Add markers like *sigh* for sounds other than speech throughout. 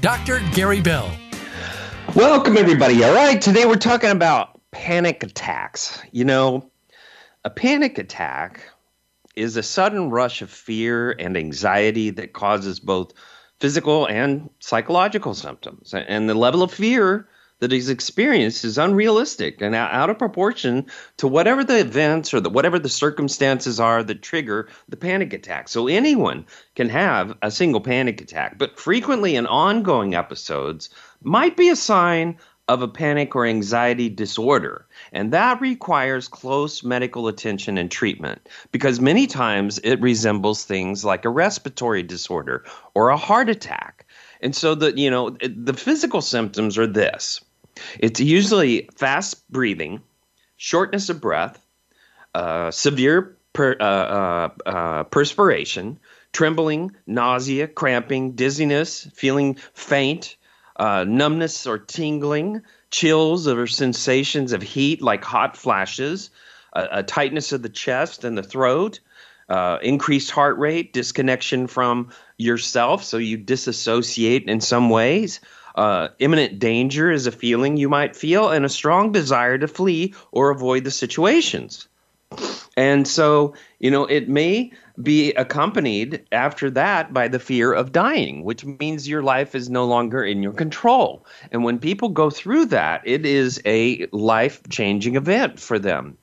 Dr. Gary Bell. Welcome, everybody. All right, today we're talking about panic attacks. You know, a panic attack is a sudden rush of fear and anxiety that causes both physical and psychological symptoms. And the level of fear that is experienced is unrealistic and out of proportion to whatever the events or the, whatever the circumstances are that trigger the panic attack. So anyone can have a single panic attack, but frequently in ongoing episodes might be a sign of a panic or anxiety disorder. And that requires close medical attention and treatment because many times it resembles things like a respiratory disorder or a heart attack. And so the you know the physical symptoms are this. It's usually fast breathing, shortness of breath, uh, severe per, uh, uh, uh perspiration, trembling, nausea, cramping, dizziness, feeling faint, uh, numbness or tingling, chills or sensations of heat like hot flashes, a, tightness of the chest and the throat, uh, increased heart rate, disconnection from yourself, so you disassociate in some ways. Uh, imminent danger is a feeling you might feel, and a strong desire to flee or avoid the situations. And so, you know, it may be accompanied after that by the fear of dying, which means your life is no longer in your control. And when people go through that, it is a life changing event for them.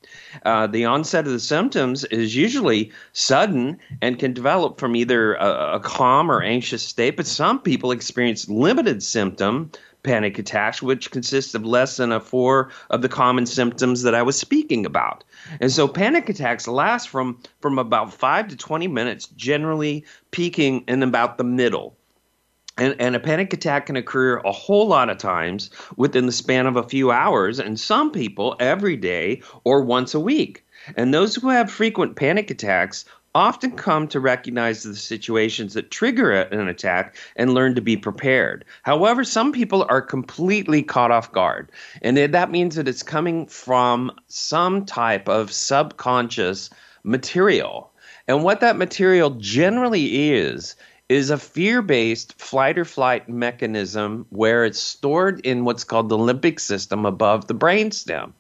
Uh, the onset of the symptoms is usually sudden and can develop from either a, a calm or anxious state, but some people experience limited symptom panic attacks, which consists of less than a four of the common symptoms that I was speaking about. And so panic attacks last from, from about five to 20 minutes, generally peaking in about the middle. And, and, a panic attack can occur a whole lot of times within the span of a few hours, and some people every day or once a week. And those who have frequent panic attacks often come to recognize the situations that trigger an attack and learn to be prepared. However, some people are completely caught off guard, and that means that it's coming from some type of subconscious material. And what that material generally is, is a fear based flight or flight mechanism where it's stored in what's called the limbic system above the brainstem.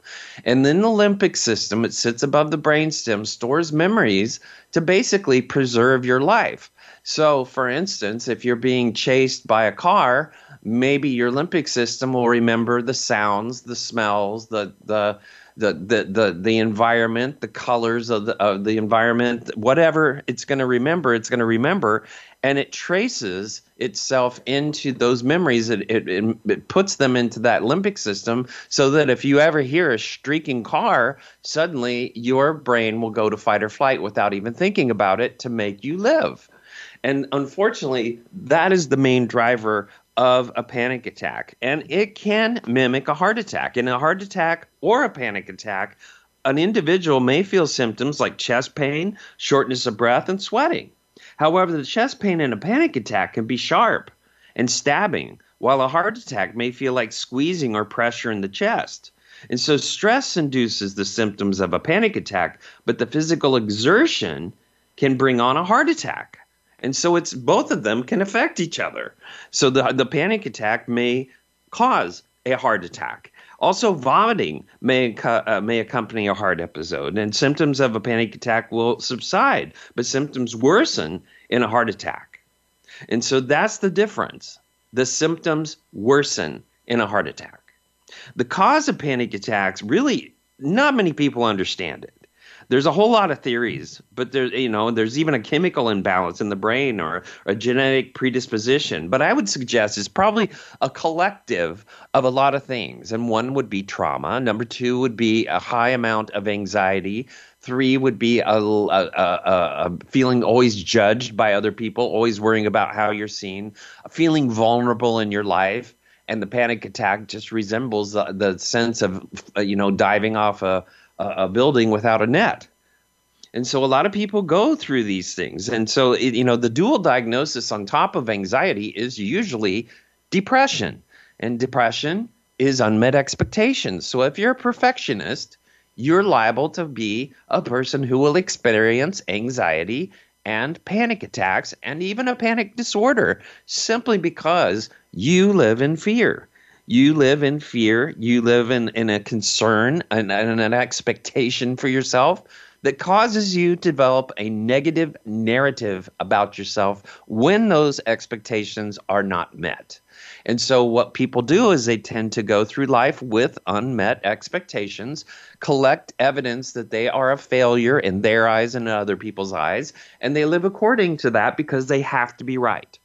And in the limbic system, it sits above the brainstem, stores memories to basically preserve your life. So, for instance, if you're being chased by a car, maybe your limbic system will remember the sounds, the smells, the, the, the the the the environment, the colors of the of the environment, whatever it's going to remember, it's going to remember, and it traces itself into those memories. It, it it it puts them into that limbic system, so that if you ever hear a streaking car, suddenly your brain will go to fight or flight without even thinking about it to make you live. And unfortunately, that is the main driver of a panic attack. And it can mimic a heart attack. In a heart attack or a panic attack, an individual may feel symptoms like chest pain, shortness of breath, and sweating. However, the chest pain in a panic attack can be sharp and stabbing, while a heart attack may feel like squeezing or pressure in the chest. And so stress induces the symptoms of a panic attack, but the physical exertion can bring on a heart attack. And so it's both of them can affect each other. So the the panic attack may cause a heart attack. Also, vomiting may uh, may accompany a heart episode, and symptoms of a panic attack will subside, but symptoms worsen in a heart attack. And so that's the difference. The symptoms worsen in a heart attack. The cause of panic attacks really not many people understand it there's a whole lot of theories, but there's you know there's even a chemical imbalance in the brain or a genetic predisposition. But I would suggest it's probably a collective of a lot of things, and one would be trauma. Number two would be a high amount of anxiety. Three would be a, a, a, a, feeling always judged by other people, always worrying about how you're seen, feeling vulnerable in your life. and the panic attack just resembles the, the sense of uh, you know diving off a, a building without a net. And so a lot of people go through these things. And so it, you know the dual diagnosis on top of anxiety is usually depression. And depression is unmet expectations. So if you're a perfectionist you're liable to be a person who will experience anxiety and panic attacks and even a panic disorder simply because you live in fear. You live in fear. You live in, in a concern and, and an expectation for yourself that causes you to develop a negative narrative about yourself when those expectations are not met. And so, what people do is they tend to go through life with unmet expectations, collect evidence that they are a failure in their eyes and in other people's eyes, and they live according to that because they have to be right.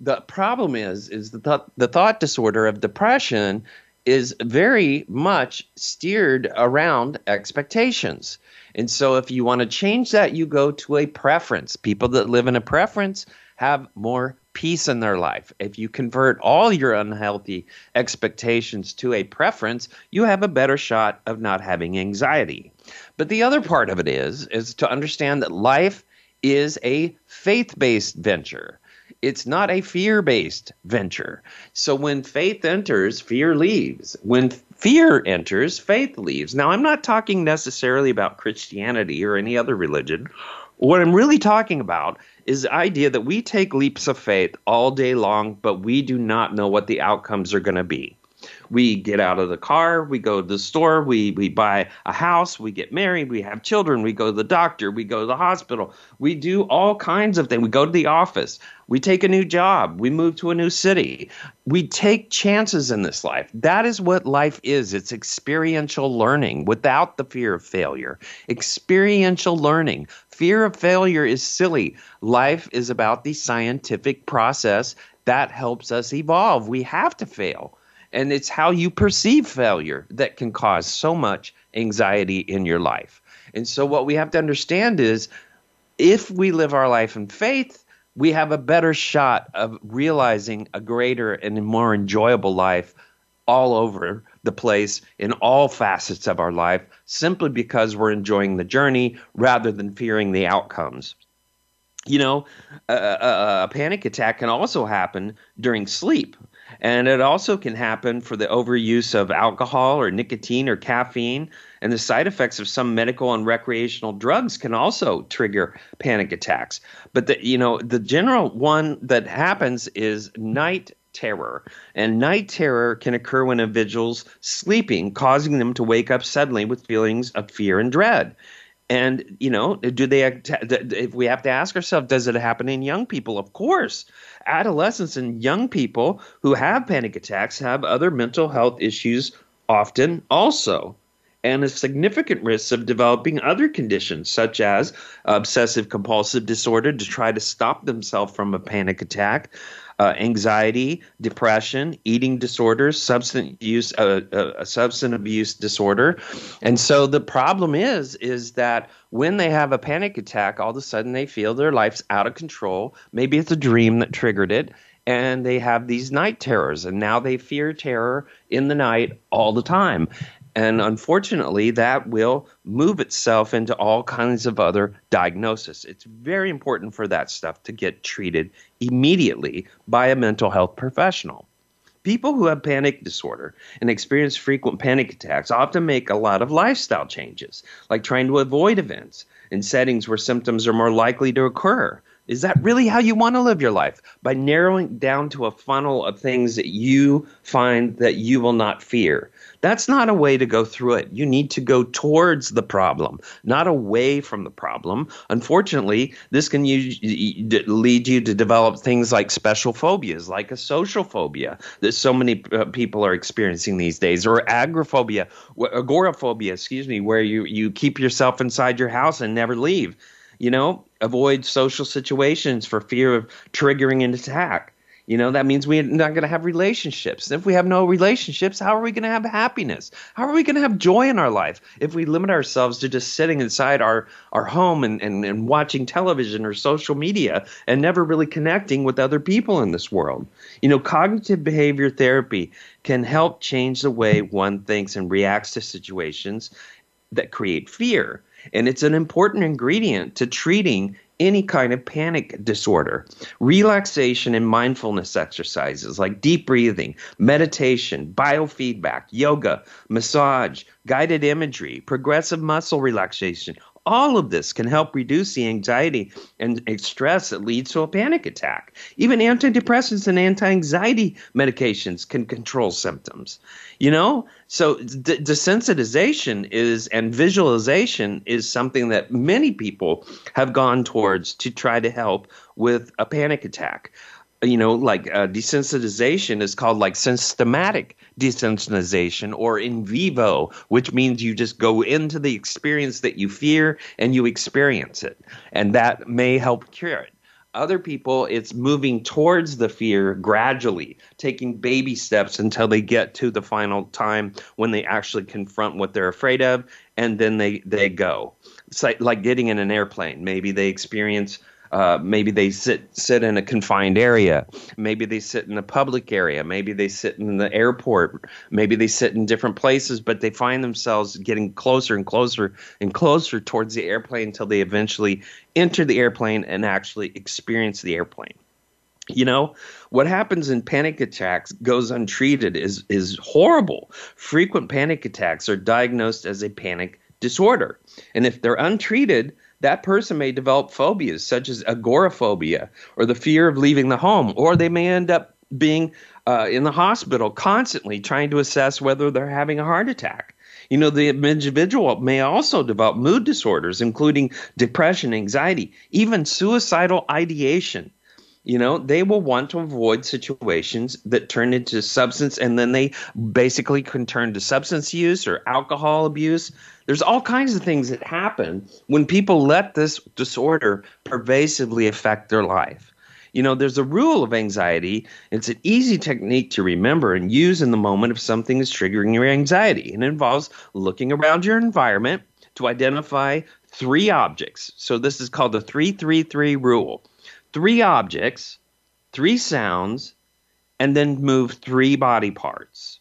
The problem is, is the, th- the thought disorder of depression is very much steered around expectations. And so, if you want to change that, you go to a preference. People that live in a preference have more peace in their life. If you convert all your unhealthy expectations to a preference, you have a better shot of not having anxiety. But the other part of it is is to understand that life is a faith-based venture. It's not a fear-based venture. So when faith enters, fear leaves. When fear enters, faith leaves. Now, I'm not talking necessarily about Christianity or any other religion. What I'm really talking about is the idea that we take leaps of faith all day long, but we do not know what the outcomes are going to be. We get out of the car, we go to the store, we, we buy a house, we get married, we have children, we go to the doctor, we go to the hospital, we do all kinds of things. We go to the office, we take a new job, we move to a new city. We take chances in this life. That is what life is it's experiential learning without the fear of failure. Experiential learning. Fear of failure is silly. Life is about the scientific process that helps us evolve. We have to fail. And it's how you perceive failure that can cause so much anxiety in your life. And so, what we have to understand is if we live our life in faith, we have a better shot of realizing a greater and more enjoyable life all over the place in all facets of our life simply because we're enjoying the journey rather than fearing the outcomes. You know, a, a, a panic attack can also happen during sleep. And it also can happen for the overuse of alcohol or nicotine or caffeine. And the side effects of some medical and recreational drugs can also trigger panic attacks. But the, you know, the general one that happens is night terror. And night terror can occur when individuals sleeping, causing them to wake up suddenly with feelings of fear and dread. And you know, do they? If we have to ask ourselves, does it happen in young people? Of course, adolescents and young people who have panic attacks have other mental health issues often also and a significant risk of developing other conditions such as obsessive compulsive disorder to try to stop themselves from a panic attack, uh, anxiety, depression, eating disorders, substance use, uh, uh, substance abuse disorder, and so the problem is is that when they have a panic attack, all of a sudden they feel their life's out of control. Maybe it's a dream that triggered it, and they have these night terrors, and now they fear terror in the night all the time. And unfortunately, that will move itself into all kinds of other diagnosis. It's very important for that stuff to get treated immediately by a mental health professional. People who have panic disorder and experience frequent panic attacks often make a lot of lifestyle changes, like trying to avoid events in settings where symptoms are more likely to occur. Is that really how you want to live your life? By narrowing down to a funnel of things that you find that you will not fear. That's not a way to go through it. You need to go towards the problem, not away from the problem. Unfortunately, this can lead you to develop things like special phobias, like a social phobia that so many people are experiencing these days, or agoraphobia, agoraphobia, excuse me, where you, you keep yourself inside your house and never leave. You know, avoid social situations for fear of triggering an attack You know, that means we're not going to have relationships. If we have no relationships, how are we going to have happiness? How are we going to have joy in our life if we limit ourselves to just sitting inside our, our home and, and, and watching television or social media and never really connecting with other people in this world? You know, cognitive behavior therapy can help change the way one thinks and reacts to situations that create fear. And it's an important ingredient to treating any kind of panic disorder. Relaxation and mindfulness exercises like deep breathing, meditation, biofeedback, yoga, massage, guided imagery, progressive muscle relaxation, all of this can help reduce the anxiety and stress that leads to a panic attack. Even antidepressants and anti anxiety medications can control symptoms. You know, so d- desensitization is and visualization is something that many people have gone towards to try to help with a panic attack you know, like uh, desensitization is called like systematic desensitization or in vivo, which means you just go into the experience that you fear and you experience it. And that may help cure it. Other people, it's moving towards the fear gradually, taking baby steps until they get to the final time when they actually confront what they're afraid of, and then they, they go. It's like, like getting in an airplane. Maybe they experience uh, maybe they sit sit in a confined area. Maybe they sit in a public area. Maybe they sit in the airport. Maybe they sit in different places, but they find themselves getting closer and closer and closer towards the airplane until they eventually enter the airplane and actually experience the airplane. You know, what happens in panic attacks goes untreated is is horrible. Frequent panic attacks are diagnosed as a panic disorder. And if they're untreated, that person may develop phobias such as agoraphobia or the fear of leaving the home, or they may end up being uh, in the hospital constantly trying to assess whether they're having a heart attack. You know, the individual may also develop mood disorders, including depression, anxiety, even suicidal ideation you know they will want to avoid situations that turn into substance and then they basically can turn to substance use or alcohol abuse. There's all kinds of things that happen when people let this disorder pervasively affect their life. You know there's a rule of anxiety. It's an easy technique to remember and use in the moment if something is triggering your anxiety and it involves looking around your environment to identify three objects. So this is called the 333 rule three objects, three sounds, and then move three body parts.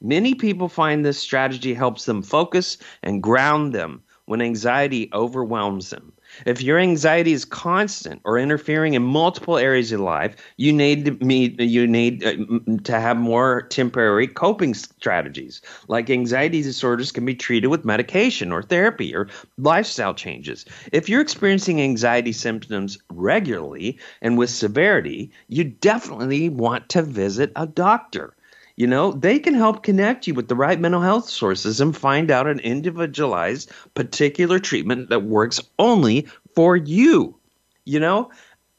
Many people find this strategy helps them focus and ground them when anxiety overwhelms them. If your anxiety is constant or interfering in multiple areas of life, you need to meet, you need uh, to have more temporary coping strategies. Like anxiety disorders can be treated with medication or therapy or lifestyle changes. If you're experiencing anxiety symptoms regularly and with severity, you definitely want to visit a doctor. You know, they can help connect you with the right mental health sources and find out an individualized, particular treatment that works only for you. You know,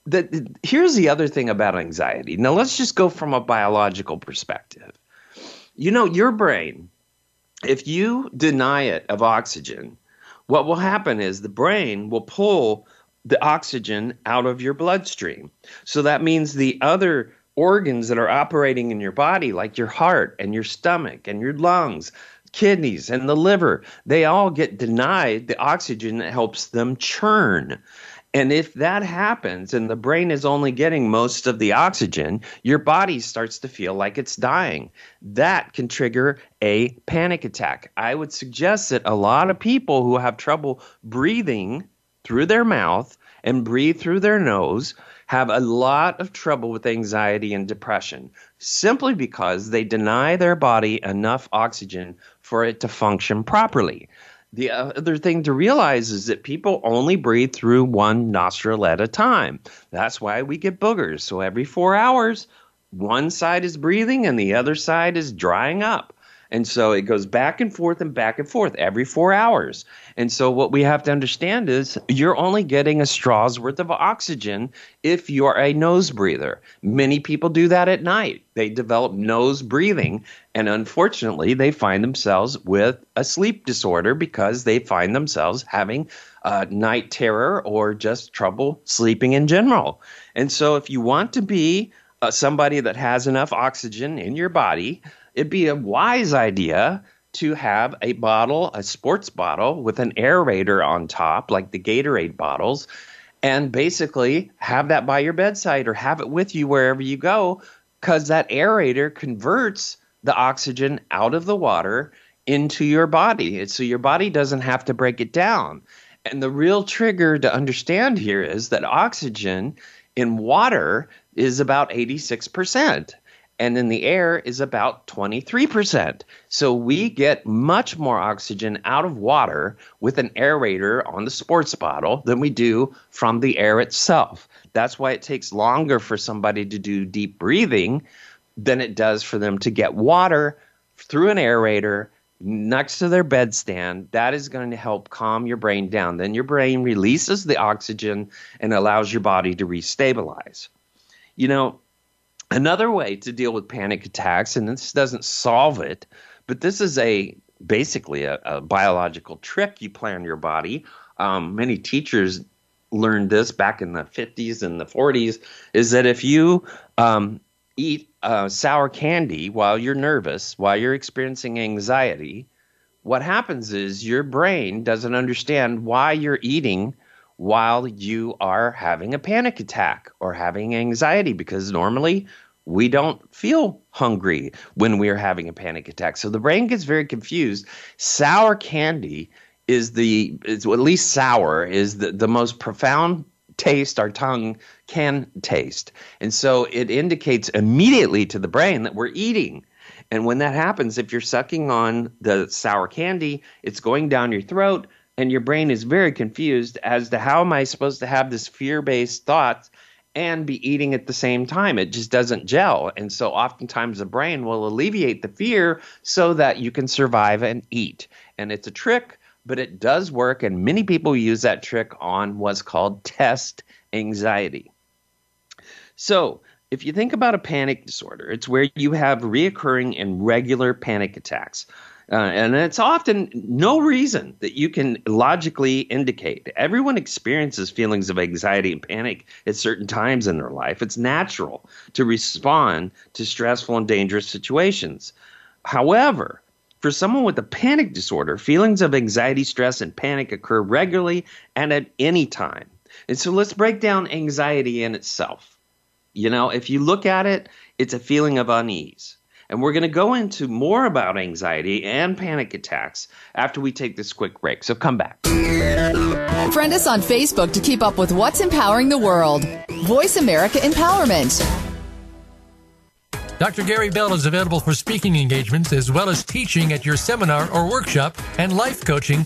that here's the other thing about anxiety. Now, let's just go from a biological perspective. You know, your brain, if you deny it of oxygen, what will happen is the brain will pull the oxygen out of your bloodstream. So that means the other organs that are operating in your body, like your heart and your stomach and your lungs, kidneys and the liver, they all get denied the oxygen that helps them churn. And if that happens and the brain is only getting most of the oxygen, your body starts to feel like it's dying. That can trigger a panic attack. I would suggest that a lot of people who have trouble breathing through their mouth and breathe through their nose have a lot of trouble with anxiety and depression simply because they deny their body enough oxygen for it to function properly. The other thing to realize is that people only breathe through one nostril at a time. That's why we get boogers. So every four hours, one side is breathing and the other side is drying up. And so it goes back and forth and back and forth every four hours. And so what we have to understand is you're only getting a straw's worth of oxygen if you're a nose breather. Many people do that at night. They develop nose breathing, and unfortunately, they find themselves with a sleep disorder because they find themselves having uh, night terror or just trouble sleeping in general. And so if you want to be uh, somebody that has enough oxygen in your body, it'd be a wise idea to have a bottle, a sports bottle with an aerator on top, like the Gatorade bottles, and basically have that by your bedside or have it with you wherever you go, because that aerator converts the oxygen out of the water into your body. So your body doesn't have to break it down. And the real trigger to understand here is that oxygen in water is about 86% and in the air is about 23%. So we get much more oxygen out of water with an aerator on the sports bottle than we do from the air itself. That's why it takes longer for somebody to do deep breathing than it does for them to get water through an aerator next to their bedstand. That is going to help calm your brain down. Then your brain releases the oxygen and allows your body to restabilize. You know, Another way to deal with panic attacks, and this doesn't solve it, but this is a basically a, a biological trick you play on your body. Um, many teachers learned this back in the 50s and the 40s is that if you um, eat uh, sour candy while you're nervous, while you're experiencing anxiety, what happens is your brain doesn't understand why you're eating while you are having a panic attack or having anxiety because normally we don't feel hungry when we're having a panic attack. So the brain gets very confused. Sour candy is the is at least sour is the, the most profound taste our tongue can taste. And so it indicates immediately to the brain that we're eating. And when that happens, if you're sucking on the sour candy, it's going down your throat and your brain is very confused as to how am I supposed to have this fear-based thoughts and be eating at the same time. It just doesn't gel. And so oftentimes the brain will alleviate the fear so that you can survive and eat. And it's a trick, but it does work. And many people use that trick on what's called test anxiety. So if you think about a panic disorder, it's where you have reoccurring and regular panic attacks. Uh, and it's often no reason that you can logically indicate. Everyone experiences feelings of anxiety and panic at certain times in their life. It's natural to respond to stressful and dangerous situations. However, for someone with a panic disorder, feelings of anxiety, stress, and panic occur regularly and at any time. And so let's break down anxiety in itself. You know, if you look at it, it's a feeling of unease. And we're going to go into more about anxiety and panic attacks after we take this quick break. So come back. Friend us on Facebook to keep up with what's empowering the world. Voice America Empowerment. Dr. Gary Bell is available for speaking engagements as well as teaching at your seminar or workshop and life coaching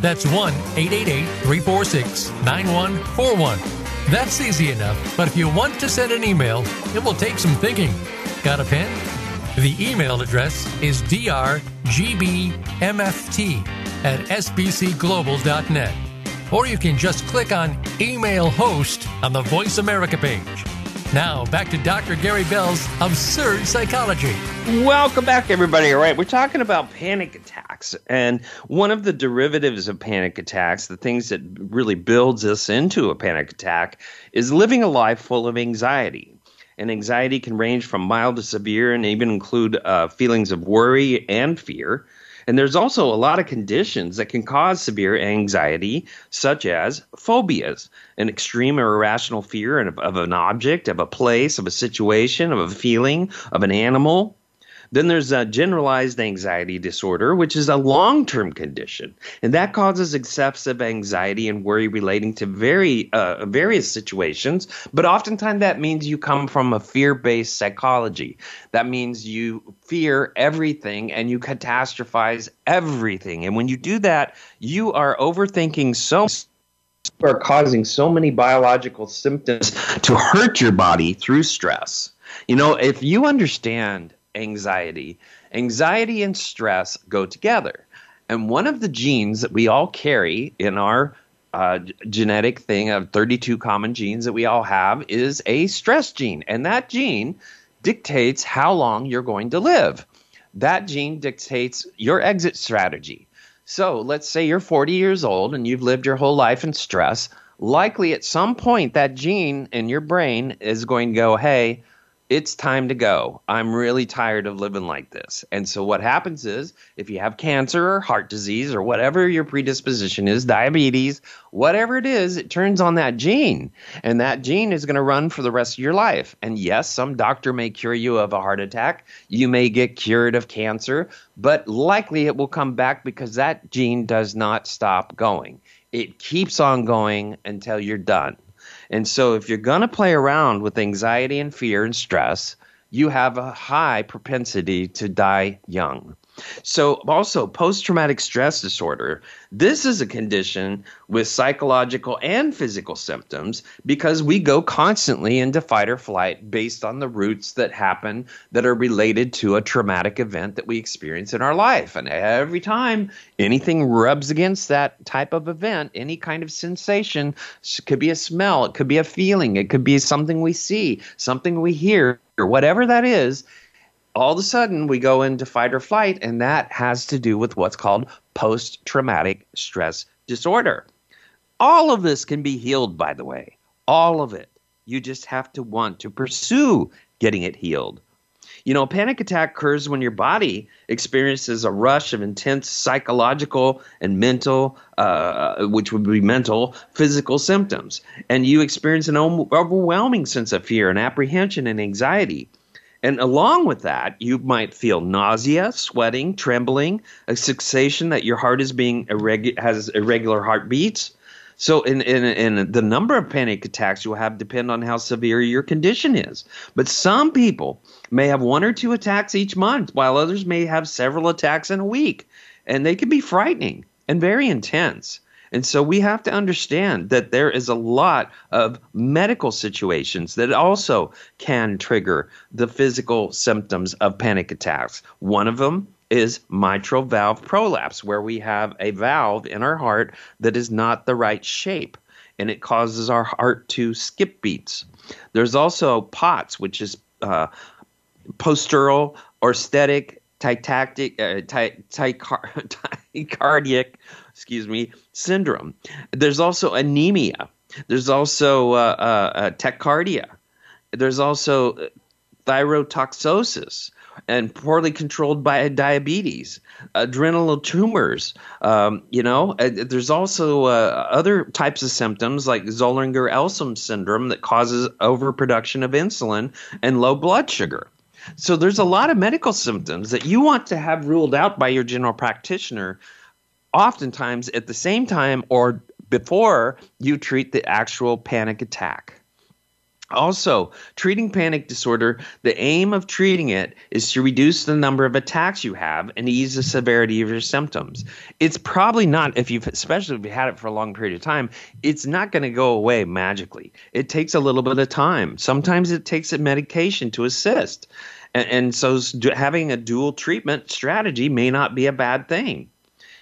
That's 1 888 346 9141. That's easy enough, but if you want to send an email, it will take some thinking. Got a pen? The email address is drgbmft at sbcglobal.net. Or you can just click on Email Host on the Voice America page. Now, back to Dr. Gary Bell's Absurd Psychology. Welcome back, everybody. All right, we're talking about panic attacks. And one of the derivatives of panic attacks, the things that really builds us into a panic attack, is living a life full of anxiety. And anxiety can range from mild to severe and even include uh, feelings of worry and fear. And there's also a lot of conditions that can cause severe anxiety, such as phobias, an extreme or irrational fear of, of an object, of a place, of a situation, of a feeling, of an animal. Then there's a generalized anxiety disorder, which is a long term condition. And that causes excessive anxiety and worry relating to very uh, various situations. But oftentimes that means you come from a fear based psychology. That means you fear everything and you catastrophize everything. And when you do that, you are overthinking so are causing so many biological symptoms to hurt your body through stress. You know, if you understand anxiety. Anxiety and stress go together. And one of the genes that we all carry in our uh, genetic thing of 32 common genes that we all have is a stress gene. And that gene dictates how long you're going to live. That gene dictates your exit strategy. So let's say you're 40 years old and you've lived your whole life in stress. Likely at some point, that gene in your brain is going to go, hey, it's time to go. I'm really tired of living like this. And so, what happens is if you have cancer or heart disease or whatever your predisposition is, diabetes, whatever it is, it turns on that gene. And that gene is going to run for the rest of your life. And yes, some doctor may cure you of a heart attack. You may get cured of cancer, but likely it will come back because that gene does not stop going. It keeps on going until you're done. And so, if you're going to play around with anxiety and fear and stress, you have a high propensity to die young. So, also, post traumatic stress disorder. This is a condition with psychological and physical symptoms because we go constantly into fight or flight based on the roots that happen that are related to a traumatic event that we experience in our life. And every time anything rubs against that type of event, any kind of sensation, could be a smell, it could be a feeling, it could be something we see, something we hear, or whatever that is all of a sudden we go into fight or flight, and that has to do with what's called post traumatic stress disorder. All of this can be healed, by the way. All of it. You just have to want to pursue getting it healed. You know, a panic attack occurs when your body experiences a rush of intense psychological and mental, uh, which would be mental, physical symptoms. And you experience an overwhelming sense of fear and apprehension and anxiety. And along with that, you might feel nausea, sweating, trembling, a sensation that your heart is being irregu- has irregular heartbeats. So, in, in, in the number of panic attacks you'll have depend on how severe your condition is. But some people may have one or two attacks each month, while others may have several attacks in a week. And they can be frightening and very intense. And so we have to understand that there is a lot of medical situations that also can trigger the physical symptoms of panic attacks. One of them is mitral valve prolapse, where we have a valve in our heart that is not the right shape and it causes our heart to skip beats. There's also POTS, which is uh, postural orthostatic tachycardic, uh, ty- *laughs* excuse me, syndrome. There's also anemia. There's also uh, uh, uh tachycardia. There's also thyrotoxicosis and poorly controlled by diabetes, adrenal tumors. Um, you know, uh, there's also uh, other types of symptoms like Zollinger-Ellison syndrome that causes overproduction of insulin and low blood sugar. So there's a lot of medical symptoms that you want to have ruled out by your general practitioner oftentimes at the same time or before you treat the actual panic attack. Also, treating panic disorder, the aim of treating it is to reduce the number of attacks you have and ease the severity of your symptoms. It's probably not, if you've, especially if you've had it for a long period of time, it's not going to go away magically. It takes a little bit of time. Sometimes it takes a medication to assist. And, and so having a dual treatment strategy may not be a bad thing.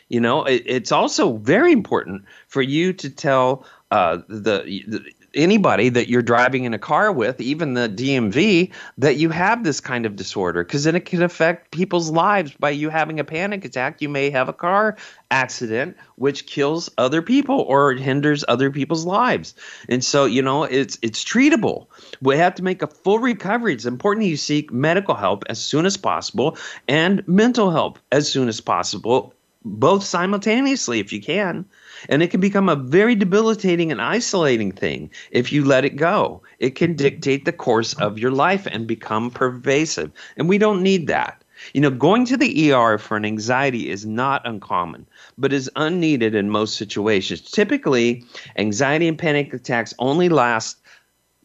You know, it, it's also very important for you to tell uh, the, the anybody that you're driving in a car with, even the DMV, that you have this kind of disorder because then it can affect people's lives by you having a panic attack. You may have a car accident which kills other people or hinders other people's lives. And so, you know, it's it's treatable. We have to make a full recovery. It's important you seek medical help as soon as possible and mental help as soon as possible both simultaneously if you can. And it can become a very debilitating and isolating thing if you let it go. It can dictate the course of your life and become pervasive. And we don't need that. You know, going to the ER for an anxiety is not uncommon, but is unneeded in most situations. Typically, anxiety and panic attacks only last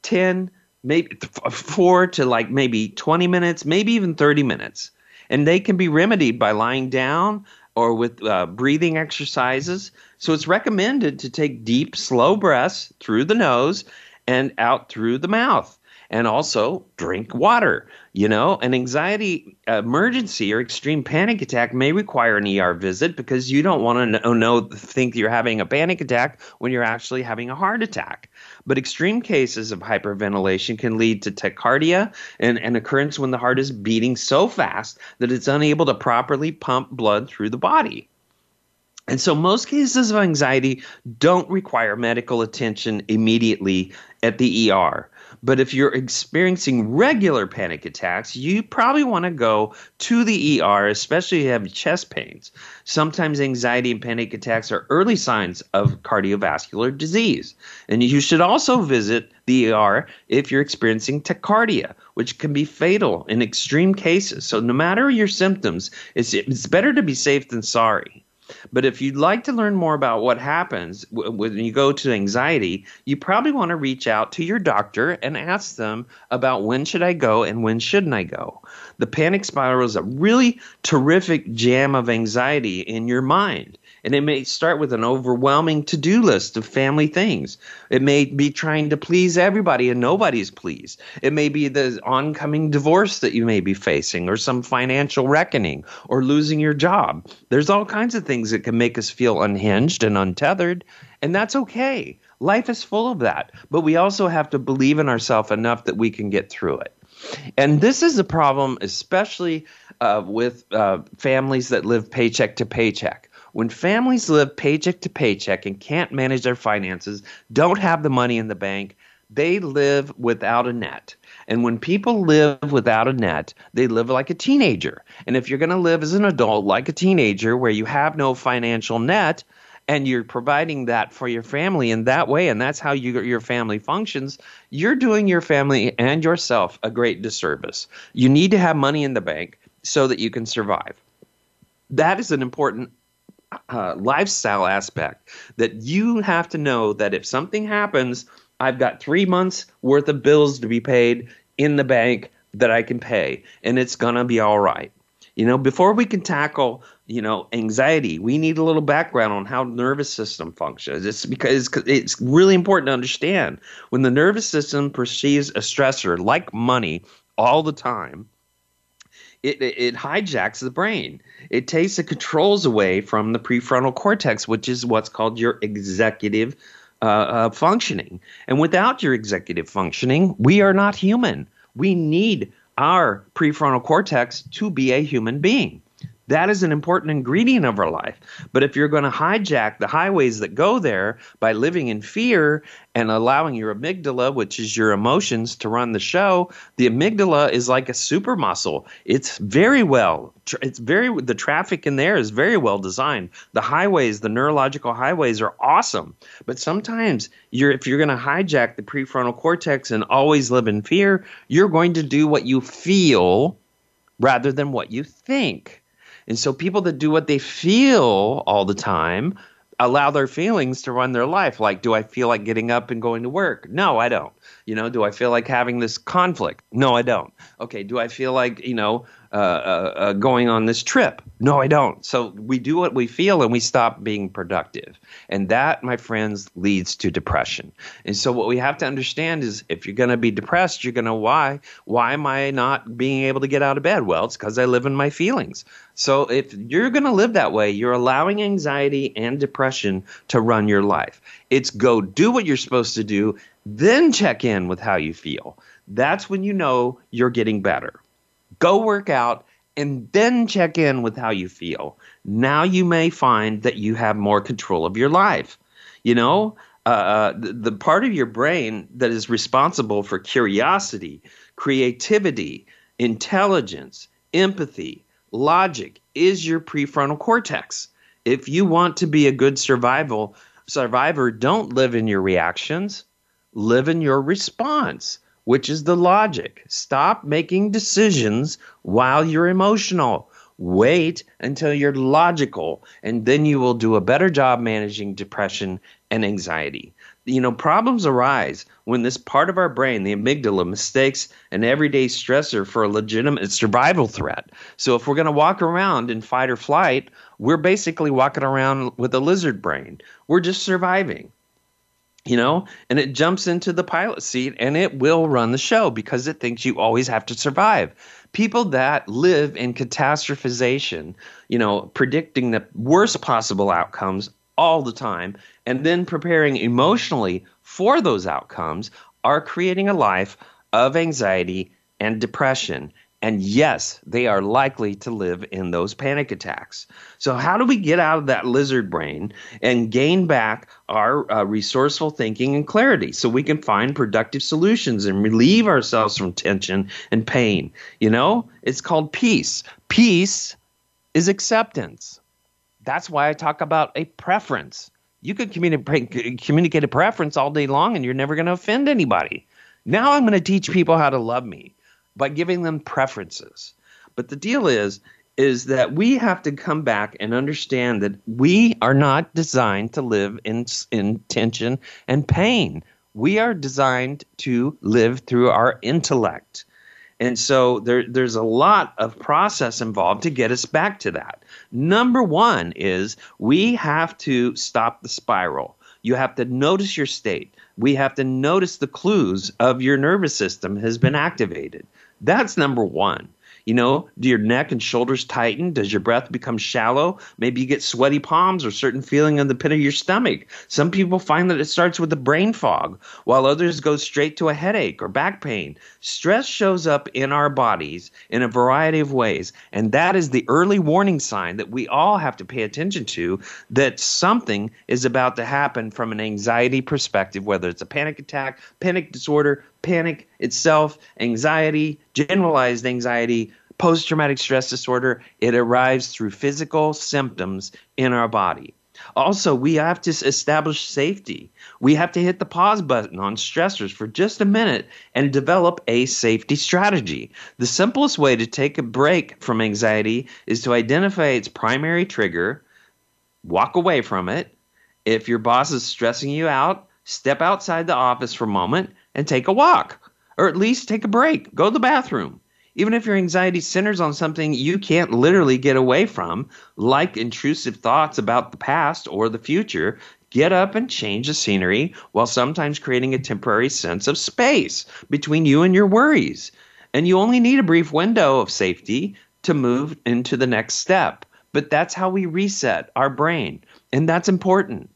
10, maybe 4 to like maybe 20 minutes, maybe even 30 minutes. And they can be remedied by lying down or with uh, breathing exercises. So it's recommended to take deep, slow breaths through the nose and out through the mouth and also drink water. You know, an anxiety emergency or extreme panic attack may require an ER visit because you don't want to know, know think you're having a panic attack when you're actually having a heart attack. But extreme cases of hyperventilation can lead to tachycardia and an occurrence when the heart is beating so fast that it's unable to properly pump blood through the body. And so most cases of anxiety don't require medical attention immediately at the ER. But if you're experiencing regular panic attacks, you probably want to go to the ER, especially if you have chest pains. Sometimes anxiety and panic attacks are early signs of cardiovascular disease. And you should also visit the ER if you're experiencing tachycardia, which can be fatal in extreme cases. So no matter your symptoms, it's, it's better to be safe than sorry. But if you'd like to learn more about what happens when you go to anxiety, you probably want to reach out to your doctor and ask them about when should I go and when shouldn't I go. The panic spiral is a really terrific jam of anxiety in your mind. And it may start with an overwhelming to do list of family things. It may be trying to please everybody and nobody's pleased. It may be the oncoming divorce that you may be facing, or some financial reckoning, or losing your job. There's all kinds of things that can make us feel unhinged and untethered, and that's okay. Life is full of that. But we also have to believe in ourselves enough that we can get through it. And this is a problem, especially uh, with uh, families that live paycheck to paycheck when families live paycheck to paycheck and can't manage their finances, don't have the money in the bank, they live without a net. And when people live without a net, they live like a teenager. And if you're going to live as an adult like a teenager where you have no financial net, and you're providing that for your family in that way, and that's how you, your family functions, you're doing your family and yourself a great disservice. You need to have money in the bank so that you can survive. That is an important uh, lifestyle aspect that you have to know that if something happens, I've got three months worth of bills to be paid in the bank that I can pay, and it's gonna be all right. You know, before we can tackle, you know, anxiety, we need a little background on how nervous system functions. It's because it's really important to understand when the nervous system perceives a stressor like money all the time, it, it hijacks the brain. It takes the controls away from the prefrontal cortex, which is what's called your executive uh, uh, functioning. And without your executive functioning, we are not human. We need our prefrontal cortex to be a human being. That is an important ingredient of our life. But if you're going to hijack the highways that go there by living in fear and allowing your amygdala, which is your emotions, to run the show, the amygdala is like a super muscle. It's very well, it's very, the traffic in there is very well designed. The highways, the neurological highways are awesome. But sometimes you're, if you're going to hijack the prefrontal cortex and always live in fear, you're going to do what you feel rather than what you think. And so people that do what they feel all the time allow their feelings to run their life. Like, do I feel like getting up and going to work? No, I don't. You know, do I feel like having this conflict? No, I don't. Okay, do I feel like, you know, uh, uh, uh, going on this trip. No, I don't. So we do what we feel and we stop being productive. And that, my friends, leads to depression. And so what we have to understand is if you're going to be depressed, you're going to why? Why am I not being able to get out of bed? Well, it's because I live in my feelings. So if you're going to live that way, you're allowing anxiety and depression to run your life. It's go do what you're supposed to do, then check in with how you feel. That's when you know you're getting better go work out, and then check in with how you feel. Now you may find that you have more control of your life. You know, uh, uh, the, the part of your brain that is responsible for curiosity, creativity, intelligence, empathy, logic is your prefrontal cortex. If you want to be a good survival survivor, don't live in your reactions, live in your response which is the logic. Stop making decisions while you're emotional. Wait until you're logical, and then you will do a better job managing depression and anxiety. You know, problems arise when this part of our brain, the amygdala, mistakes an everyday stressor for a legitimate survival threat. So if we're going to walk around in fight or flight, we're basically walking around with a lizard brain. We're just surviving you know, and it jumps into the pilot seat and it will run the show because it thinks you always have to survive. People that live in catastrophization, you know, predicting the worst possible outcomes all the time and then preparing emotionally for those outcomes are creating a life of anxiety and depression. And yes, they are likely to live in those panic attacks. So, how do we get out of that lizard brain and gain back our uh, resourceful thinking and clarity so we can find productive solutions and relieve ourselves from tension and pain? You know, it's called peace. Peace is acceptance. That's why I talk about a preference. You could communicate, communicate a preference all day long and you're never going to offend anybody. Now I'm going to teach people how to love me by giving them preferences. But the deal is is that we have to come back and understand that we are not designed to live in in tension and pain. We are designed to live through our intellect. And so there, there's a lot of process involved to get us back to that. Number one is we have to stop the spiral. You have to notice your state. We have to notice the clues of your nervous system has been activated. That's number one. You know, do your neck and shoulders tighten? Does your breath become shallow? Maybe you get sweaty palms or certain feeling in the pit of your stomach. Some people find that it starts with a brain fog, while others go straight to a headache or back pain. Stress shows up in our bodies in a variety of ways, and that is the early warning sign that we all have to pay attention to that something is about to happen from an anxiety perspective, whether it's a panic attack, panic disorder, panic itself, anxiety, generalized anxiety, post traumatic stress disorder, it arrives through physical symptoms in our body. Also, we have to establish safety. We have to hit the pause button on stressors for just a minute and develop a safety strategy. The simplest way to take a break from anxiety is to identify its primary trigger, walk away from it. If your boss is stressing you out, step outside the office for a moment and take a walk, or at least take a break, go to the bathroom. Even if your anxiety centers on something you can't literally get away from, like intrusive thoughts about the past or the future, get up and change the scenery while sometimes creating a temporary sense of space between you and your worries. And you only need a brief window of safety to move into the next step. But that's how we reset our brain. And that's important.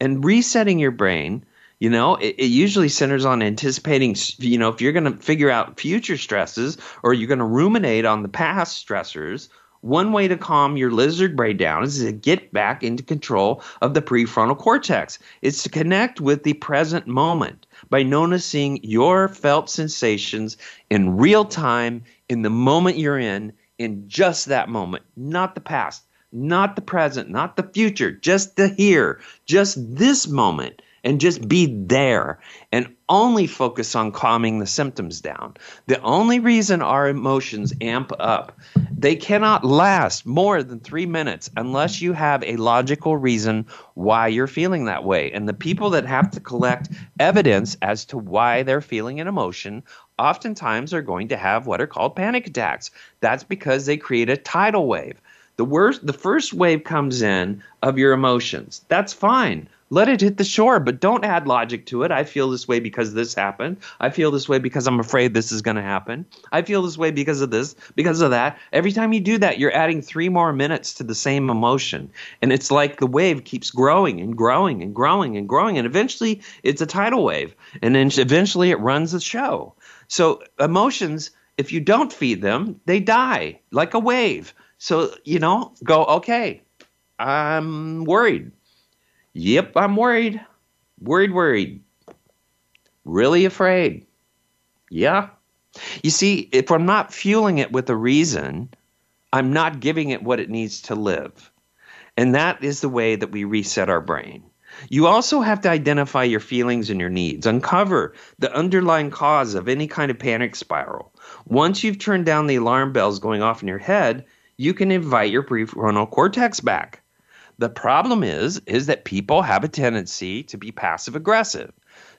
And resetting your brain you know, it, it, usually centers on anticipating, you know, if you're going to figure out future stresses or you're going to ruminate on the past stressors, one way to calm your lizard brain down is to get back into control of the prefrontal cortex. It's to connect with the present moment by noticing your felt sensations in real time in the moment you're in, in just that moment, not the past, not the present, not the future, just the here, just this moment and just be there and only focus on calming the symptoms down. The only reason our emotions amp up, they cannot last more than three minutes unless you have a logical reason why you're feeling that way. And the people that have to collect evidence as to why they're feeling an emotion oftentimes are going to have what are called panic attacks. That's because they create a tidal wave. The worst the first wave comes in of your emotions. That's fine let it hit the shore, but don't add logic to it. I feel this way because this happened. I feel this way because I'm afraid this is going to happen. I feel this way because of this, because of that. Every time you do that, you're adding three more minutes to the same emotion. And it's like the wave keeps growing and growing and growing and growing. And eventually it's a tidal wave. And then eventually it runs the show. So emotions, if you don't feed them, they die like a wave. So, you know, go, okay, I'm worried. Yep, I'm worried. Worried, worried. Really afraid. Yeah. You see, if I'm not fueling it with a reason, I'm not giving it what it needs to live. And that is the way that we reset our brain. You also have to identify your feelings and your needs, uncover the underlying cause of any kind of panic spiral. Once you've turned down the alarm bells going off in your head, you can invite your prefrontal cortex back. The problem is is that people have a tendency to be passive aggressive.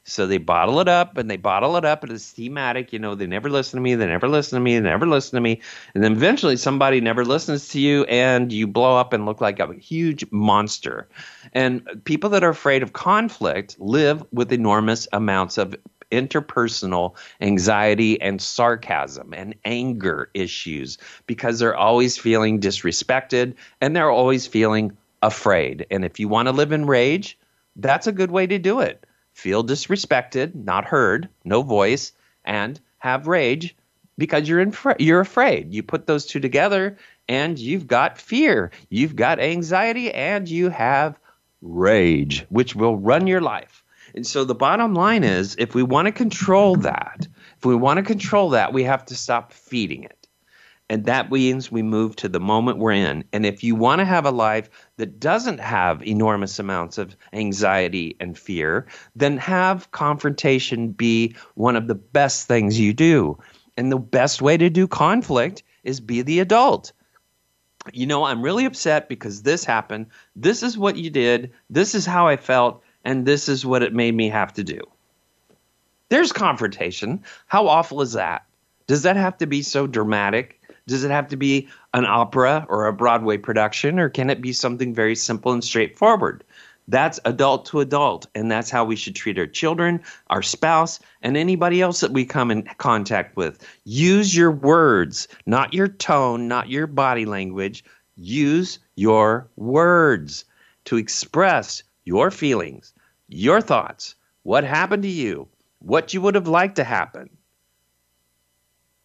So they bottle it up and they bottle it up and it's thematic. You know, they never listen to me, they never listen to me, they never listen to me. And then eventually somebody never listens to you and you blow up and look like a huge monster. And people that are afraid of conflict live with enormous amounts of interpersonal anxiety and sarcasm and anger issues because they're always feeling disrespected and they're always feeling afraid. And if you want to live in rage, that's a good way to do it feel disrespected, not heard, no voice, and have rage because you're in you're afraid. You put those two together and you've got fear, you've got anxiety, and you have rage, which will run your life. And so the bottom line is if we want to control that, if we want to control that, we have to stop feeding it. And that means we move to the moment we're in. And if you want to have a life that doesn't have enormous amounts of anxiety and fear, then have confrontation be one of the best things you do. And the best way to do conflict is be the adult. You know, I'm really upset because this happened. This is what you did. This is how I felt. And this is what it made me have to do. There's confrontation. How awful is that? Does that have to be so dramatic? Does it have to be an opera or a Broadway production, or can it be something very simple and straightforward? That's adult to adult, and that's how we should treat our children, our spouse, and anybody else that we come in contact with. Use your words, not your tone, not your body language. Use your words to express your feelings, your thoughts, what happened to you, what you would have liked to happen.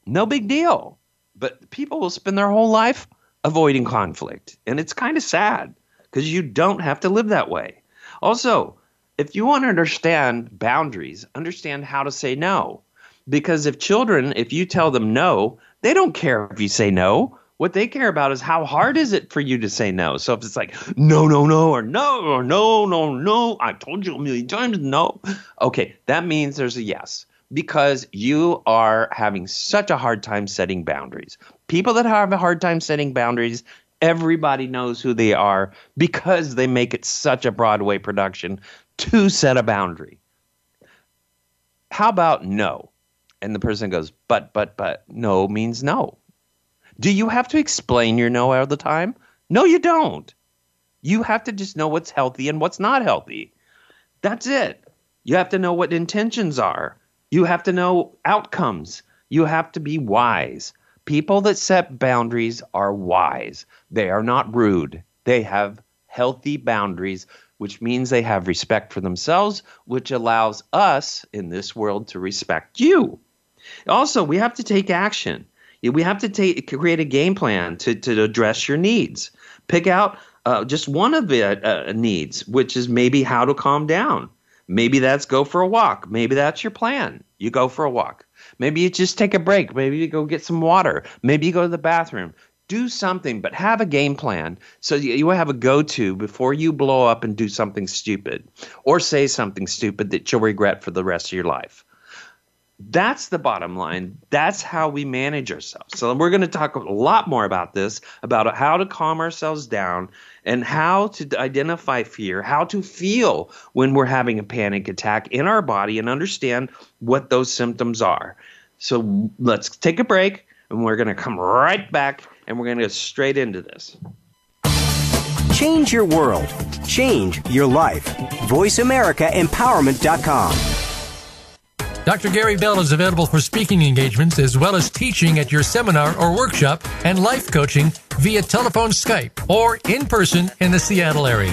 No big deal. But people will spend their whole life avoiding conflict. And it's kind of sad because you don't have to live that way. Also, if you want to understand boundaries, understand how to say no. Because if children, if you tell them no, they don't care if you say no. What they care about is how hard is it for you to say no. So if it's like no, no, no, or no, or no, no, no, I've told you a million times no. Okay, that means there's a yes because you are having such a hard time setting boundaries. People that have a hard time setting boundaries, everybody knows who they are because they make it such a Broadway production to set a boundary. How about no? And the person goes, but, but, but, no means no. Do you have to explain your no all the time? No, you don't. You have to just know what's healthy and what's not healthy. That's it. You have to know what intentions are. You have to know outcomes. You have to be wise. People that set boundaries are wise. They are not rude. They have healthy boundaries, which means they have respect for themselves, which allows us in this world to respect you. Also, we have to take action. We have to take, create a game plan to, to address your needs. Pick out uh, just one of the uh, needs, which is maybe how to calm down. Maybe that's go for a walk. Maybe that's your plan. You go for a walk. Maybe you just take a break. Maybe you go get some water. Maybe you go to the bathroom. Do something, but have a game plan so you have a go to before you blow up and do something stupid or say something stupid that you'll regret for the rest of your life. That's the bottom line. That's how we manage ourselves. So, we're going to talk a lot more about this about how to calm ourselves down and how to identify fear, how to feel when we're having a panic attack in our body and understand what those symptoms are. So, let's take a break and we're going to come right back and we're going to go straight into this. Change your world. Change your life. VoiceAmericaEmpowerment.com. Dr. Gary Bell is available for speaking engagements as well as teaching at your seminar or workshop and life coaching via telephone, Skype, or in person in the Seattle area.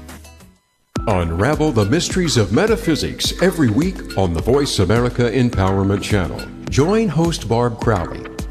Unravel the mysteries of metaphysics every week on the Voice America Empowerment Channel. Join host Barb Crowley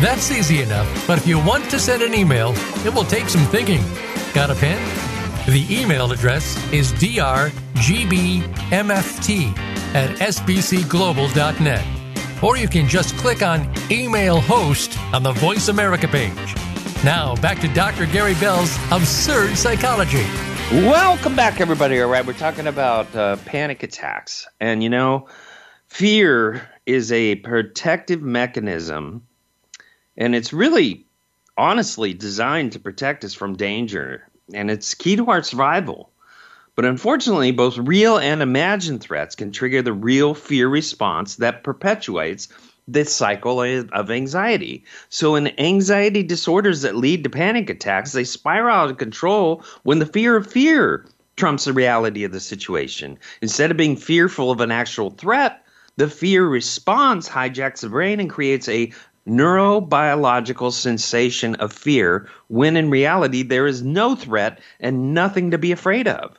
That's easy enough, but if you want to send an email, it will take some thinking. Got a pen? The email address is drgbmft at sbcglobal.net. Or you can just click on Email Host on the Voice America page. Now, back to Dr. Gary Bell's Absurd Psychology. Welcome back, everybody. All right, we're talking about uh, panic attacks. And you know, fear is a protective mechanism and it's really, honestly, designed to protect us from danger. And it's key to our survival. But unfortunately, both real and imagined threats can trigger the real fear response that perpetuates this cycle of anxiety. So, in anxiety disorders that lead to panic attacks, they spiral out of control when the fear of fear trumps the reality of the situation. Instead of being fearful of an actual threat, the fear response hijacks the brain and creates a neurobiological sensation of fear when in reality there is no threat and nothing to be afraid of.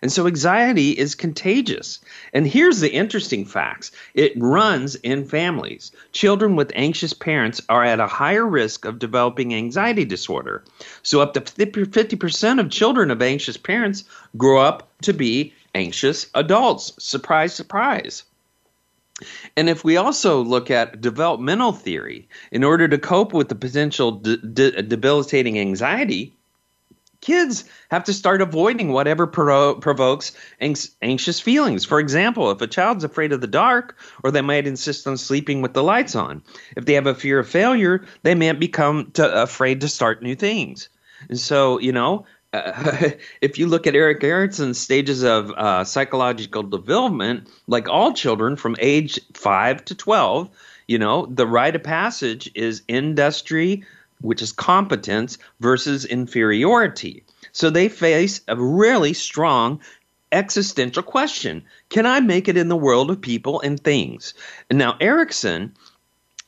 And so anxiety is contagious. And here's the interesting facts it runs in families. Children with anxious parents are at a higher risk of developing anxiety disorder. So, up to 50% of children of anxious parents grow up to be anxious adults. Surprise, surprise. And if we also look at developmental theory, in order to cope with the potential de- de- debilitating anxiety, kids have to start avoiding whatever pro- provokes anxious feelings. For example, if a child's afraid of the dark, or they might insist on sleeping with the lights on. If they have a fear of failure, they may become afraid to start new things. And so, you know, *laughs* if you look at Erik Erikson's stages of uh, psychological development, like all children from age 5 to 12, you know, the rite of passage is industry, which is competence, versus inferiority. So they face a really strong existential question Can I make it in the world of people and things? Now, Erikson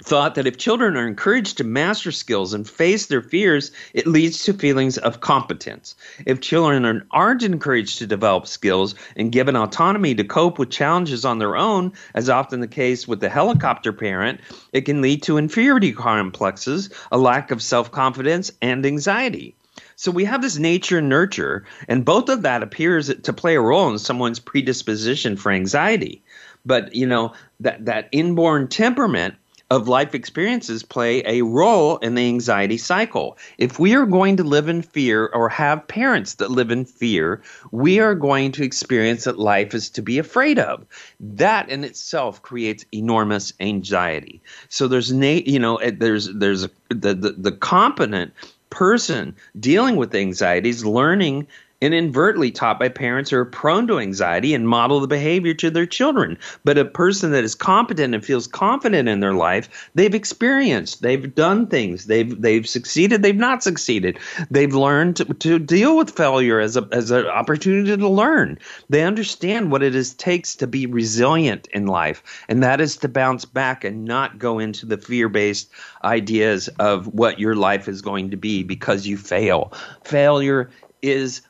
thought that if children are encouraged to master skills and face their fears, it leads to feelings of competence. If children aren't encouraged to develop skills and given autonomy to cope with challenges on their own, as often the case with the helicopter parent, it can lead to inferiority complexes, a lack of self confidence, and anxiety. So we have this nature and nurture, and both of that appears to play a role in someone's predisposition for anxiety. But you know that that inborn temperament of life experiences play a role in the anxiety cycle. If we are going to live in fear or have parents that live in fear, we are going to experience that life is to be afraid of. That in itself creates enormous anxiety. So there's you know there's there's the, the the competent person dealing with anxieties learning inadvertently taught by parents who are prone to anxiety and model the behavior to their children. But a person that is competent and feels confident in their life, they've experienced, they've done things, they've they've succeeded, they've not succeeded. They've learned to, to deal with failure as a as an opportunity to learn. They understand what it is takes to be resilient in life, and that is to bounce back and not go into the fear-based ideas of what your life is going to be because you fail. Failure is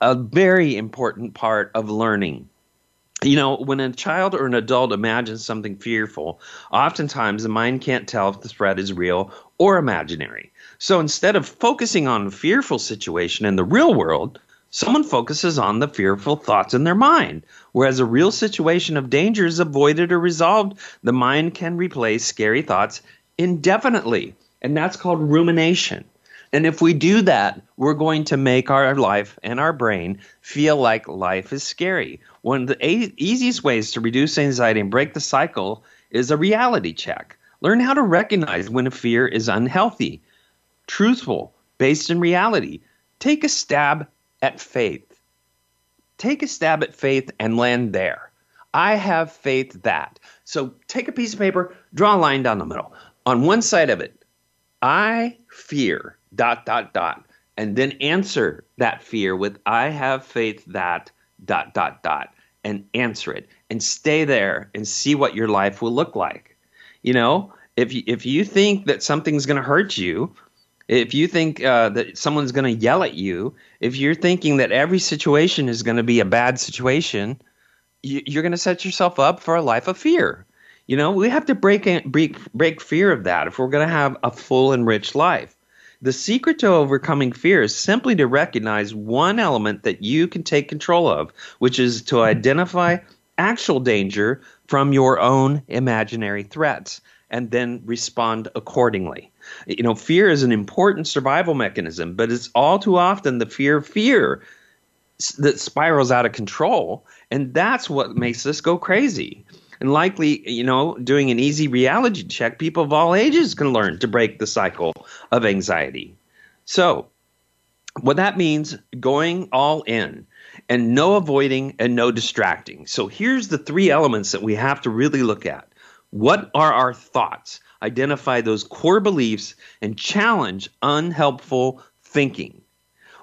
a very important part of learning. You know, when a child or an adult imagines something fearful, oftentimes the mind can't tell if the threat is real or imaginary. So instead of focusing on a fearful situation in the real world, Someone focuses on the fearful thoughts in their mind, whereas a real situation of danger is avoided or resolved. The mind can replace scary thoughts indefinitely, and that's called rumination. And if we do that, we're going to make our life and our brain feel like life is scary. One of the a- easiest ways to reduce anxiety and break the cycle is a reality check. Learn how to recognize when a fear is unhealthy, truthful, based in reality. Take a stab at faith. Take a stab at faith and land there. I have faith that. So take a piece of paper, draw a line down the middle. On one side of it, I fear dot dot dot and then answer that fear with I have faith that dot dot dot and answer it and stay there and see what your life will look like. You know, if you, if you think that something's going to hurt you, if you think uh, that someone's going to yell at you, if you're thinking that every situation is going to be a bad situation, you, you're going to set yourself up for a life of fear. You know, we have to break break break fear of that if we're going to have a full and rich life. The secret to overcoming fear is simply to recognize one element that you can take control of, which is to identify actual danger from your own imaginary threats and then respond accordingly. You know, fear is an important survival mechanism, but it's all too often the fear of fear that spirals out of control, and that's what makes us go crazy. And likely, you know, doing an easy reality check, people of all ages can learn to break the cycle of anxiety. So, what that means going all in and no avoiding and no distracting. So, here's the three elements that we have to really look at. What are our thoughts? Identify those core beliefs and challenge unhelpful thinking.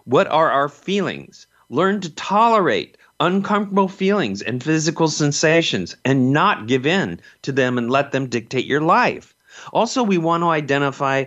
What are our feelings? Learn to tolerate uncomfortable feelings and physical sensations and not give in to them and let them dictate your life. Also, we want to identify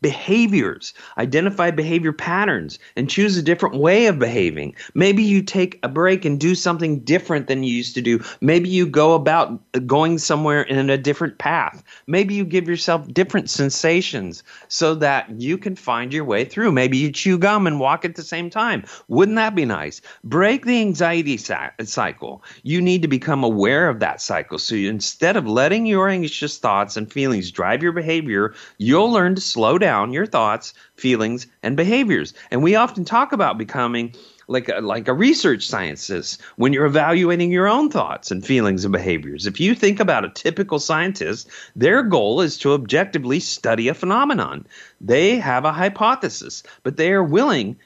behaviors, identify behavior patterns, and choose a different way of behaving. Maybe you take a break and do something different than you used to do. Maybe you go about going somewhere in a different path. Maybe you give yourself different sensations so that you can find your way through. Maybe you chew gum and walk at the same time. Wouldn't that be nice? Break the anxiety cycle. You need to become aware of that cycle. So you, instead of letting your anxious thoughts and feelings drive your behavior, you'll learn to slow down down your thoughts, feelings, and behaviors. And we often talk about becoming like a, like a research scientist when you're evaluating your own thoughts and feelings and behaviors. If you think about a typical scientist, their goal is to objectively study a phenomenon. They have a hypothesis, but they are willing,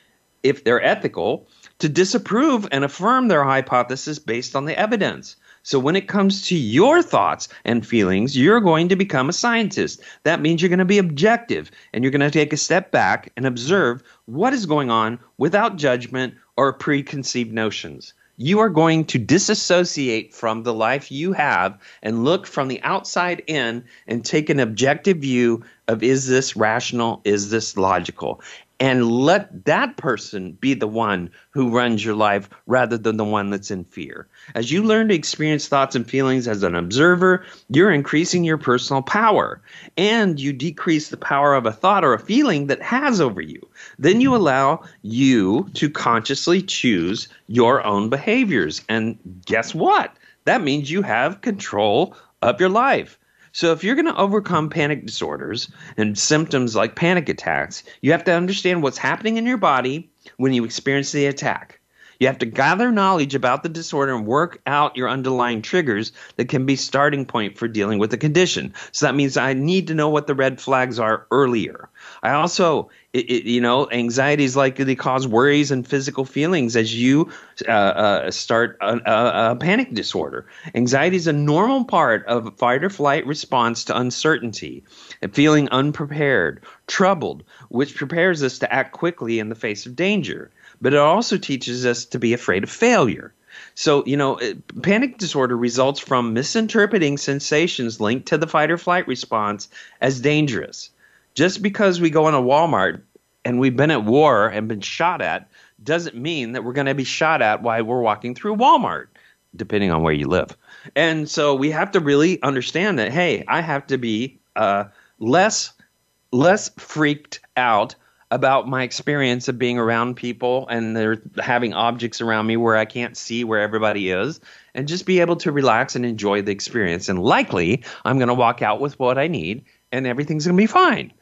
if they're ethical, to disapprove and affirm their hypothesis based on the evidence. So when it comes to your thoughts and feelings, you're going to become a scientist. That means you're going to be objective and you're going to take a step back and observe what is going on without judgment or preconceived notions. You are going to disassociate from the life you have and look from the outside in and take an objective view of is this rational? Is this logical? And let that person be the one who runs your life rather than the one that's in fear. As you learn to experience thoughts and feelings as an observer, you're increasing your personal power and you decrease the power of a thought or a feeling that has over you. Then you allow you to consciously choose your own behaviors. And guess what? That means you have control of your life. So, if you're going to overcome panic disorders and symptoms like panic attacks, you have to understand what's happening in your body when you experience the attack. You have to gather knowledge about the disorder and work out your underlying triggers that can be starting point for dealing with the condition. So that means I need to know what the red flags are earlier. I also, it, it, you know, anxiety is likely to cause worries and physical feelings as you uh, uh, start a, a, a, panic disorder. Anxiety is a normal part of fight or flight response to uncertainty and feeling unprepared, troubled, which prepares us to act quickly in the face of danger. But it also teaches us to be afraid of failure. So, you know, panic disorder results from misinterpreting sensations linked to the fight or flight response as dangerous. Just because we go in a Walmart and we've been at war and been shot at doesn't mean that we're going to be shot at while we're walking through Walmart, depending on where you live. And so we have to really understand that, hey, I have to be uh, less less freaked out about my experience of being around people and they're having objects around me where I can't see where everybody is and just be able to relax and enjoy the experience. And likely, I'm going to walk out with what I need and everything's going to be fine.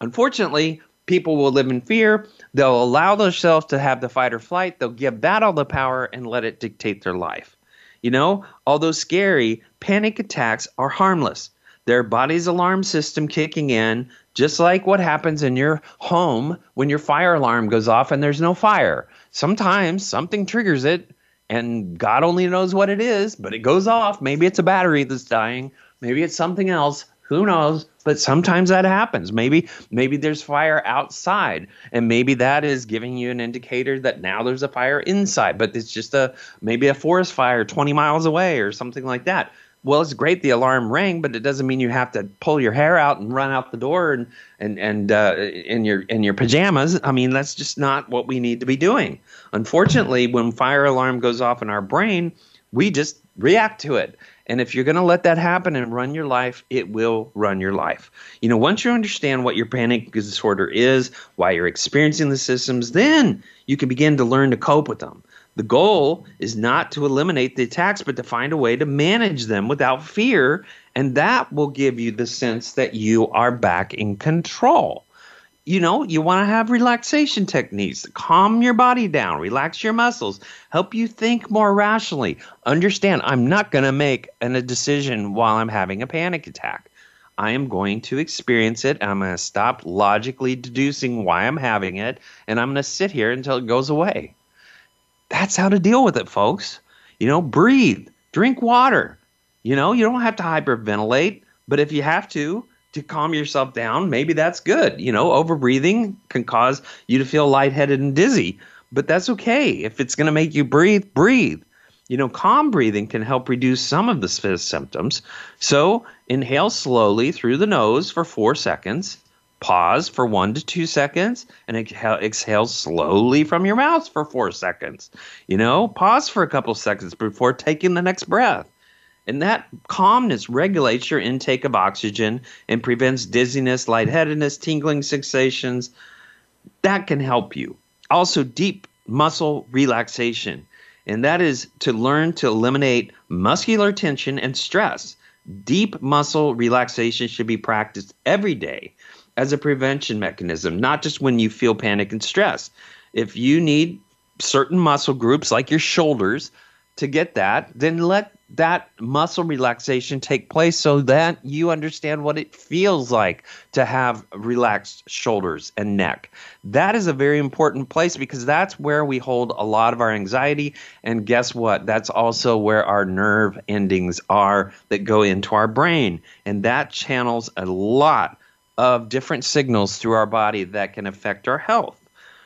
Unfortunately, people will live in fear. They'll allow themselves to have the fight or flight. They'll give that all the power and let it dictate their life. You know, although scary, panic attacks are harmless. Their body's alarm system kicking in, just like what happens in your home when your fire alarm goes off and there's no fire. Sometimes something triggers it, and God only knows what it is, but it goes off. Maybe it's a battery that's dying, maybe it's something else. Who knows? But sometimes that happens. Maybe maybe there's fire outside, and maybe that is giving you an indicator that now there's a fire inside. But it's just a maybe a forest fire 20 miles away or something like that. Well, it's great the alarm rang, but it doesn't mean you have to pull your hair out and run out the door and and and uh, in your in your pajamas. I mean, that's just not what we need to be doing. Unfortunately, when fire alarm goes off in our brain, we just react to it. And if you're going to let that happen and run your life, it will run your life. You know, once you understand what your panic disorder is, why you're experiencing the systems, then you can begin to learn to cope with them. The goal is not to eliminate the attacks, but to find a way to manage them without fear. And that will give you the sense that you are back in control you know, you want to have relaxation techniques, calm your body down, relax your muscles, help you think more rationally. Understand, I'm not going to make an, a decision while I'm having a panic attack. I am going to experience it. I'm going to stop logically deducing why I'm having it, and I'm going to sit here until it goes away. That's how to deal with it, folks. You know, breathe, drink water. You know, you don't have to hyperventilate, but if you have to, to calm yourself down, maybe that's good. You know, overbreathing can cause you to feel lightheaded and dizzy, but that's okay. If it's going to make you breathe, breathe. You know, calm breathing can help reduce some of the symptoms. So, inhale slowly through the nose for four seconds, pause for one to two seconds, and exhale slowly from your mouth for four seconds. You know, pause for a couple seconds before taking the next breath. And that calmness regulates your intake of oxygen and prevents dizziness, lightheadedness, tingling sensations. That can help you. Also, deep muscle relaxation. And that is to learn to eliminate muscular tension and stress. Deep muscle relaxation should be practiced every day as a prevention mechanism, not just when you feel panic and stress. If you need certain muscle groups like your shoulders to get that, then let that muscle relaxation take place so that you understand what it feels like to have relaxed shoulders and neck. That is a very important place because that's where we hold a lot of our anxiety. And guess what? That's also where our nerve endings are that go into our brain. And that channels a lot of different signals through our body that can affect our health.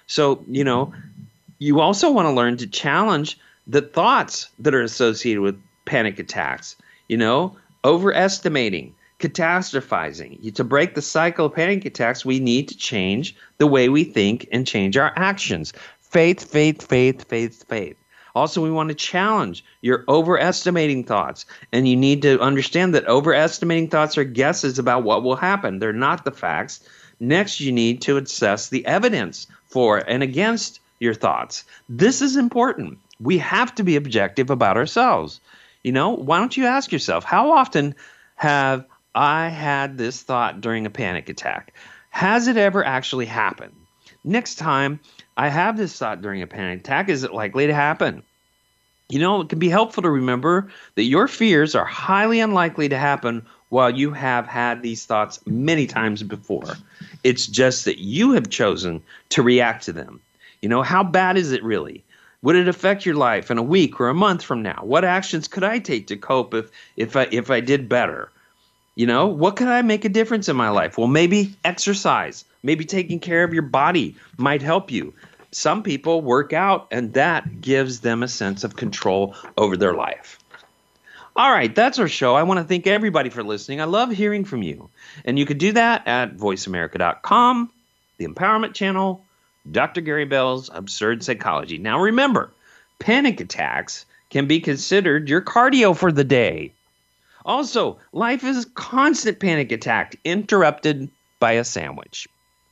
So, you know, you also want to learn to challenge the thoughts that are associated with panic attacks, you know, overestimating, catastrophizing. To break the cycle of panic attacks, we need to change the way we think and change our actions. Faith, faith, faith, faith, faith. Also, we want to challenge your overestimating thoughts. And you need to understand that overestimating thoughts are guesses about what will happen, they're not the facts. Next, you need to assess the evidence for and against your thoughts. This is important. We have to be objective about ourselves. You know, why don't you ask yourself, how often have I had this thought during a panic attack? Has it ever actually happened? Next time I have this thought during a panic attack, is it likely to happen? You know, it can be helpful to remember that your fears are highly unlikely to happen while you have had these thoughts many times before. It's just that you have chosen to react to them. You know, how bad is it really? Would it affect your life in a week or a month from now? What actions could I take to cope if if I if I did better? You know, what could I make a difference in my life? Well, maybe exercise, maybe taking care of your body might help you. Some people work out and that gives them a sense of control over their life. All right, that's our show. I want to thank everybody for listening. I love hearing from you. And you could do that at voiceamerica.com, the Empowerment Channel, Dr. Gary Bell's Absurd Psychology. Now remember, panic attacks can be considered your cardio for the day. Also, life is constant panic attack interrupted by a sandwich.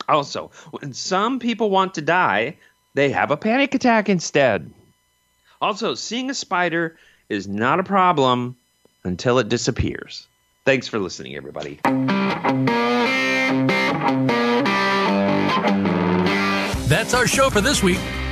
Also, when some people want to die, they have a panic attack instead. Also, seeing a spider is not a problem until it disappears. Thanks for listening, everybody. That's our show for this week.